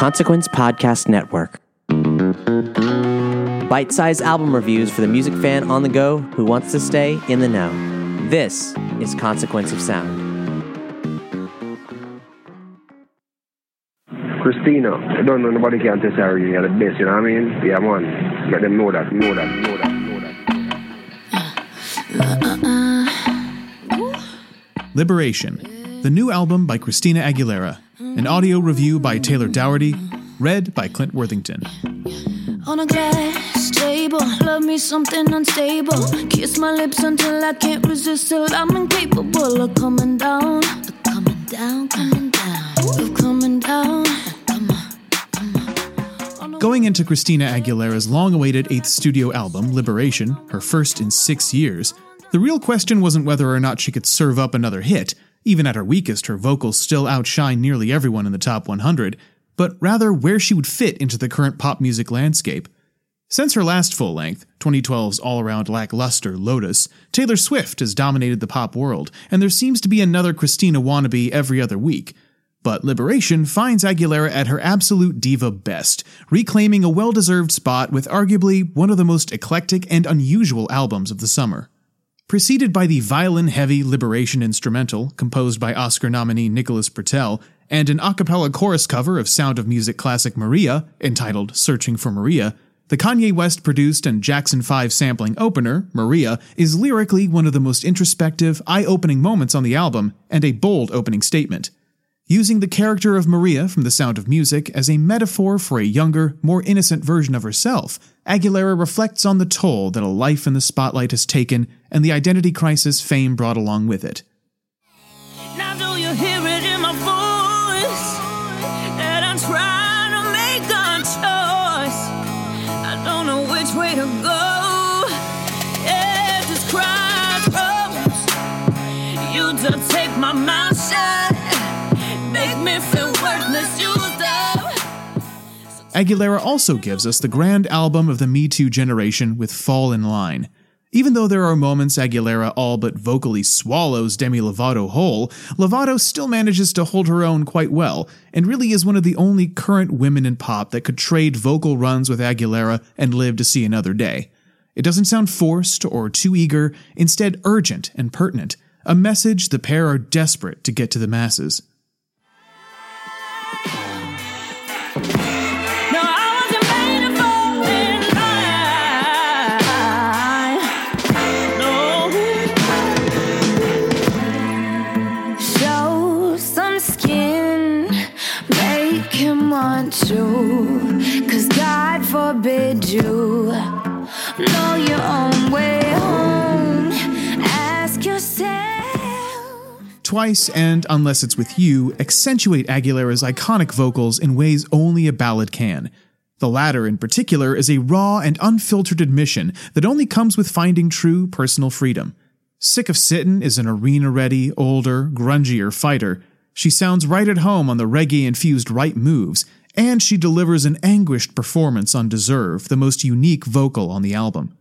Consequence Podcast Network. Bite sized album reviews for the music fan on the go who wants to stay in the know. This is Consequence of Sound. Christina, I don't know nobody can tell her you're the best, you know what I mean? Yeah, man. Let them know that, know that, know that, know that. Liberation, the new album by Christina Aguilera, an audio review by Taylor Dougherty, read by Clint Worthington. On a glass table, love me something unstable. Kiss my lips until I can't resist, till I'm incapable of coming down, of coming down, coming down, of coming down. Come on, come on. Going into Christina Aguilera's long awaited eighth studio album, Liberation, her first in six years, the real question wasn't whether or not she could serve up another hit. Even at her weakest, her vocals still outshine nearly everyone in the top 100, but rather where she would fit into the current pop music landscape. Since her last full length, 2012's all around lackluster Lotus, Taylor Swift has dominated the pop world, and there seems to be another Christina wannabe every other week. But Liberation finds Aguilera at her absolute diva best, reclaiming a well deserved spot with arguably one of the most eclectic and unusual albums of the summer. Preceded by the violin heavy Liberation instrumental, composed by Oscar nominee Nicholas Britell, and an a cappella chorus cover of Sound of Music classic Maria, entitled Searching for Maria, the Kanye West produced and Jackson 5 sampling opener, Maria, is lyrically one of the most introspective, eye opening moments on the album, and a bold opening statement. Using the character of Maria from The Sound of Music as a metaphor for a younger, more innocent version of herself, Aguilera reflects on the toll that a life in the spotlight has taken and the identity crisis fame brought along with it. Now do you hear it in my voice? That I'm trying to make a choice. I don't know which way to go. If this crossroads, you just take my Aguilera also gives us the grand album of the Me Too generation with Fall in Line. Even though there are moments Aguilera all but vocally swallows Demi Lovato whole, Lovato still manages to hold her own quite well, and really is one of the only current women in pop that could trade vocal runs with Aguilera and live to see another day. It doesn't sound forced or too eager, instead urgent and pertinent, a message the pair are desperate to get to the masses. Bye. Twice and Unless It's With You accentuate Aguilera's iconic vocals in ways only a ballad can. The latter, in particular, is a raw and unfiltered admission that only comes with finding true personal freedom. Sick of Sittin' is an arena ready, older, grungier fighter. She sounds right at home on the reggae infused right moves, and she delivers an anguished performance on Deserve, the most unique vocal on the album.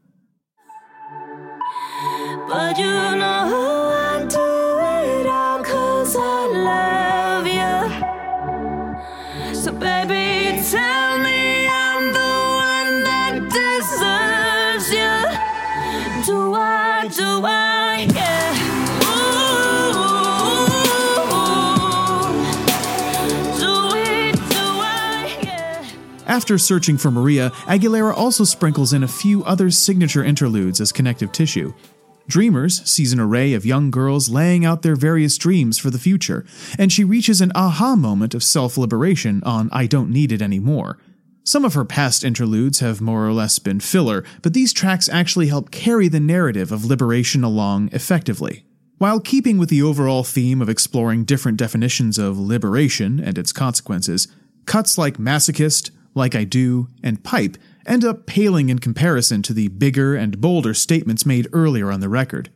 After searching for Maria, Aguilera also sprinkles in a few other signature interludes as connective tissue. Dreamers sees an array of young girls laying out their various dreams for the future, and she reaches an aha moment of self liberation on I Don't Need It Anymore. Some of her past interludes have more or less been filler, but these tracks actually help carry the narrative of liberation along effectively. While keeping with the overall theme of exploring different definitions of liberation and its consequences, cuts like Masochist, Like I Do, and Pipe end up paling in comparison to the bigger and bolder statements made earlier on the record.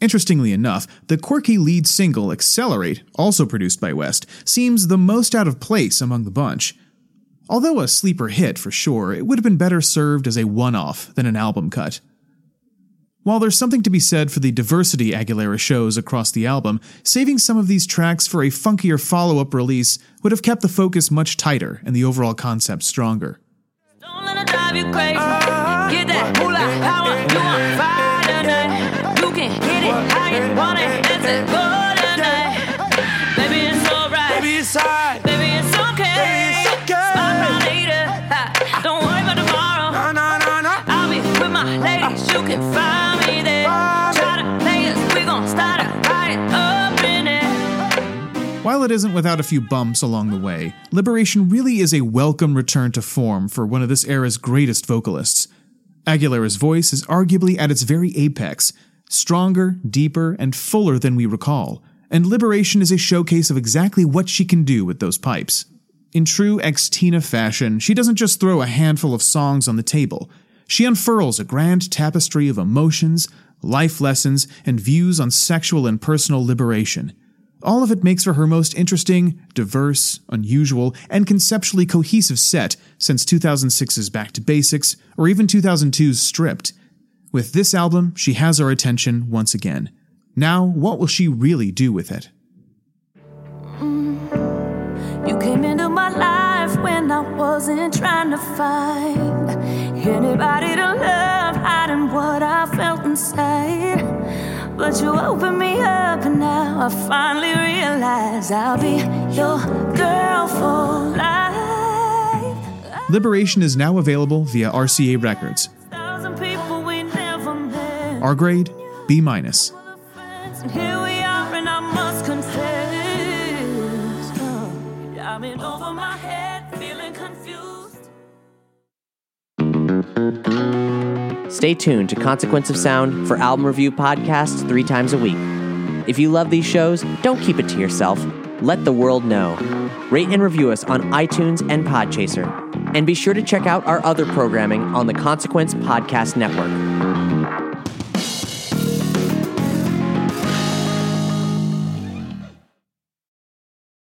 Interestingly enough, the quirky lead single Accelerate, also produced by West, seems the most out of place among the bunch. Although a sleeper hit for sure, it would have been better served as a one off than an album cut. While there's something to be said for the diversity Aguilera shows across the album, saving some of these tracks for a funkier follow up release would have kept the focus much tighter and the overall concept stronger. Don't let it drive you crazy. Get that moolah power. You on fire tonight. You can get it how you want it. Let's it go tonight. Baby, it's alright. Baby, it's alright. Baby, it's okay. Baby, it's okay. Smile later. Don't worry about tomorrow. No, no, no, no. I'll be with my ladies. You can find While it isn't without a few bumps along the way, Liberation really is a welcome return to form for one of this era's greatest vocalists. Aguilera's voice is arguably at its very apex, stronger, deeper, and fuller than we recall, and Liberation is a showcase of exactly what she can do with those pipes. In true Xtina fashion, she doesn't just throw a handful of songs on the table. She unfurls a grand tapestry of emotions, life lessons, and views on sexual and personal liberation. All of it makes for her most interesting, diverse, unusual, and conceptually cohesive set since 2006's Back to Basics or even 2002's Stripped. With this album, she has our attention once again. Now, what will she really do with it? Mm. You came into my life when I wasn't trying to find anybody to love, hiding what I felt inside. But you opened me up, now I finally realize I'll be your girl for life. Liberation is now available via RCA Records. Thousand people we never met. R grade, B minus. Here we are, and I must confess, oh, I'm in over my head, feeling confused. Stay tuned to Consequence of Sound for album review podcasts three times a week. If you love these shows, don't keep it to yourself. Let the world know. Rate and review us on iTunes and Podchaser. And be sure to check out our other programming on the Consequence Podcast Network.